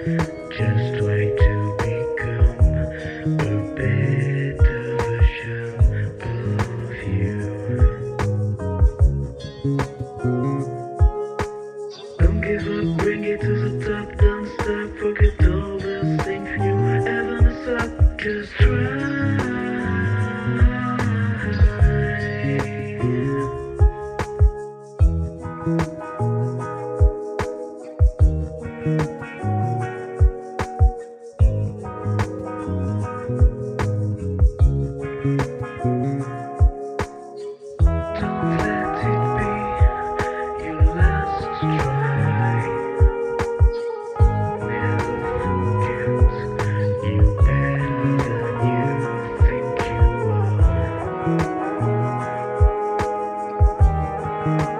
Just wait to become a better version of you. Don't give up, bring it to the top, don't stop, forget all the things you ever up. Just try. Don't